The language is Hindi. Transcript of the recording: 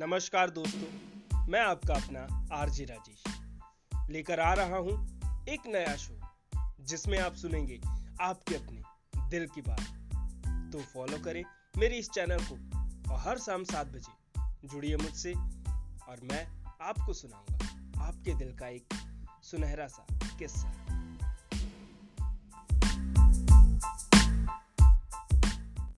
नमस्कार दोस्तों, मैं आपका अपना आरजी राजेश। लेकर आ रहा हूँ एक नया शो जिसमें आप सुनेंगे आपके अपने दिल की बात। तो फॉलो करें मेरे इस चैनल को और हर शाम सात बजे जुड़िए मुझसे और मैं आपको सुनाऊँगा आपके दिल का एक सुनहरा सा किस्सा।